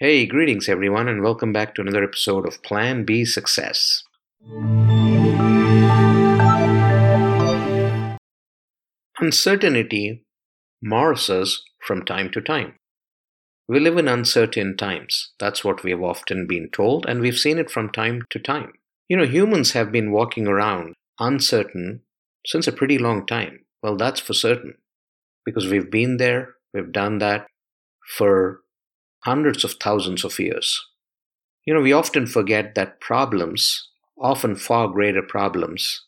Hey, greetings everyone, and welcome back to another episode of Plan B Success. Uncertainty mars us from time to time. We live in uncertain times. That's what we have often been told, and we've seen it from time to time. You know, humans have been walking around uncertain since a pretty long time. Well, that's for certain, because we've been there, we've done that for hundreds of thousands of years. You know, we often forget that problems, often far greater problems,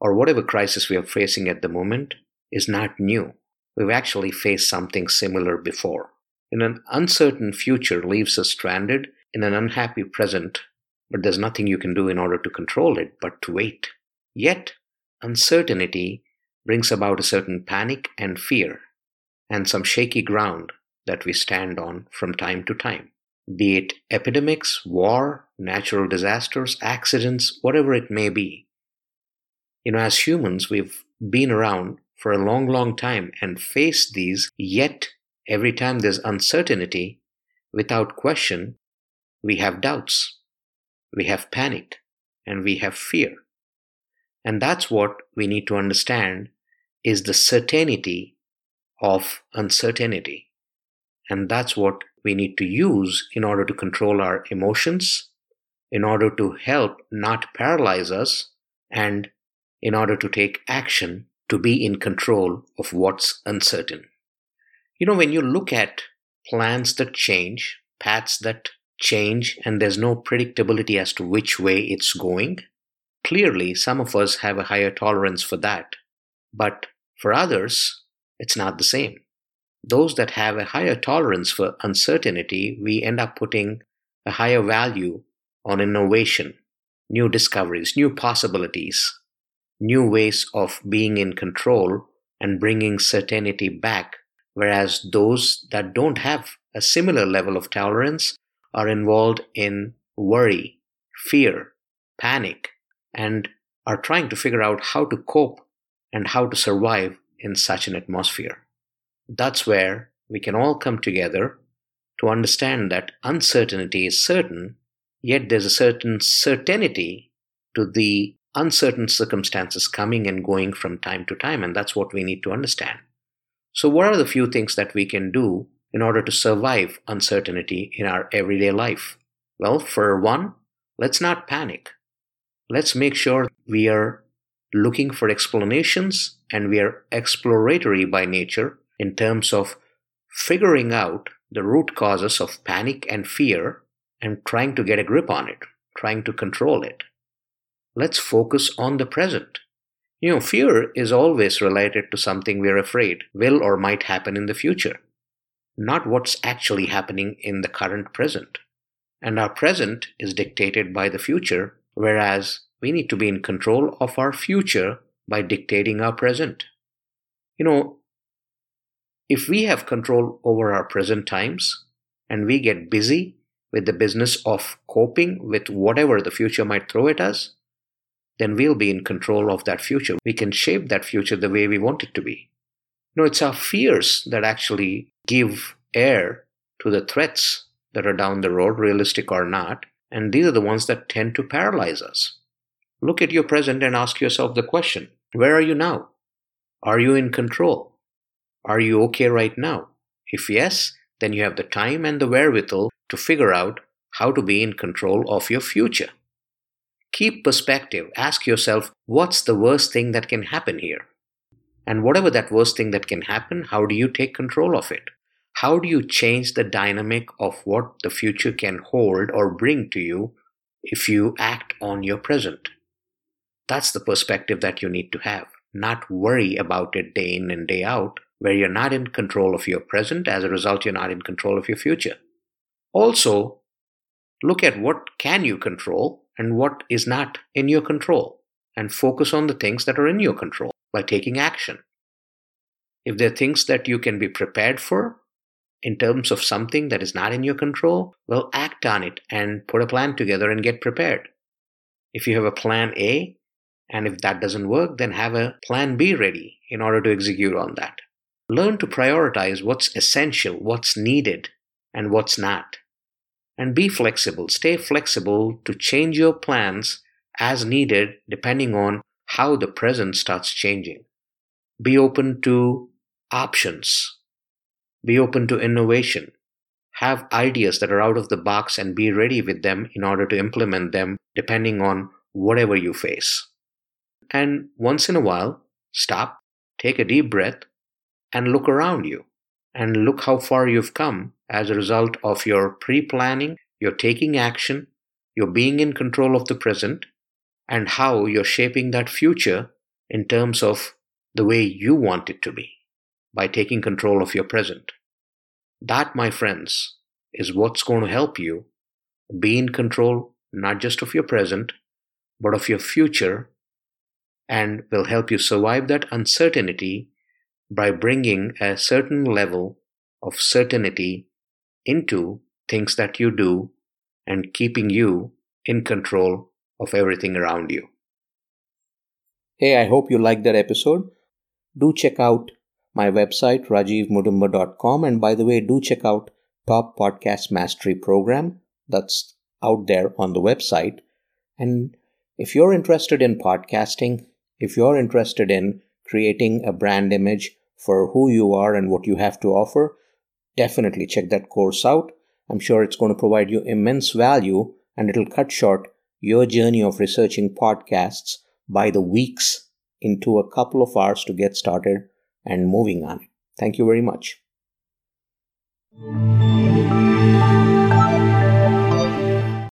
or whatever crisis we are facing at the moment, is not new. We've actually faced something similar before. In an uncertain future leaves us stranded in an unhappy present, but there's nothing you can do in order to control it but to wait. Yet, uncertainty brings about a certain panic and fear, and some shaky ground that we stand on from time to time, be it epidemics, war, natural disasters, accidents, whatever it may be. You know, as humans, we've been around for a long, long time and faced these, yet every time there's uncertainty, without question, we have doubts, we have panic, and we have fear. And that's what we need to understand is the certainty of uncertainty. And that's what we need to use in order to control our emotions, in order to help not paralyze us, and in order to take action to be in control of what's uncertain. You know, when you look at plans that change, paths that change, and there's no predictability as to which way it's going, clearly some of us have a higher tolerance for that. But for others, it's not the same those that have a higher tolerance for uncertainty, we end up putting a higher value on innovation, new discoveries, new possibilities, new ways of being in control and bringing certainty back. Whereas those that don't have a similar level of tolerance are involved in worry, fear, panic, and are trying to figure out how to cope and how to survive in such an atmosphere that's where we can all come together to understand that uncertainty is certain, yet there's a certain certainty to the uncertain circumstances coming and going from time to time, and that's what we need to understand. So, what are the few things that we can do in order to survive uncertainty in our everyday life? Well, for one, let's not panic. Let's make sure we are looking for explanations and we are exploratory by nature in terms of figuring out the root causes of panic and fear and trying to get a grip on it, trying to control it. Let's focus on the present. You know, fear is always related to something we're afraid will or might happen in the future, not what's actually happening in the current present. And our present is dictated by the future, whereas we need to be in control of our future by dictating our present. You know, if we have control over our present times and we get busy with the business of coping with whatever the future might throw at us, then we'll be in control of that future. We can shape that future the way we want it to be. No, it's our fears that actually give air to the threats that are down the road, realistic or not, and these are the ones that tend to paralyze us. Look at your present and ask yourself the question where are you now? Are you in control? Are you okay right now? If yes, then you have the time and the wherewithal to figure out how to be in control of your future. Keep perspective. Ask yourself, what's the worst thing that can happen here? And whatever that worst thing that can happen, how do you take control of it? How do you change the dynamic of what the future can hold or bring to you if you act on your present? That's the perspective that you need to have. Not worry about it day in and day out, where you're not in control of your present. As a result, you're not in control of your future. Also, look at what can you control and what is not in your control and focus on the things that are in your control by taking action. If there are things that you can be prepared for in terms of something that is not in your control, well, act on it and put a plan together and get prepared. If you have a plan A, and if that doesn't work, then have a plan B ready in order to execute on that. Learn to prioritize what's essential, what's needed, and what's not. And be flexible. Stay flexible to change your plans as needed depending on how the present starts changing. Be open to options. Be open to innovation. Have ideas that are out of the box and be ready with them in order to implement them depending on whatever you face. And once in a while, stop, take a deep breath, and look around you and look how far you've come as a result of your pre planning, your taking action, your being in control of the present, and how you're shaping that future in terms of the way you want it to be by taking control of your present. That, my friends, is what's going to help you be in control not just of your present, but of your future, and will help you survive that uncertainty by bringing a certain level of certainty into things that you do and keeping you in control of everything around you. Hey, I hope you liked that episode. Do check out my website, rajivmudumba.com. And by the way, do check out Top Podcast Mastery Program that's out there on the website. And if you're interested in podcasting, if you're interested in creating a brand image for who you are and what you have to offer, definitely check that course out. I'm sure it's going to provide you immense value and it'll cut short your journey of researching podcasts by the weeks into a couple of hours to get started and moving on. Thank you very much.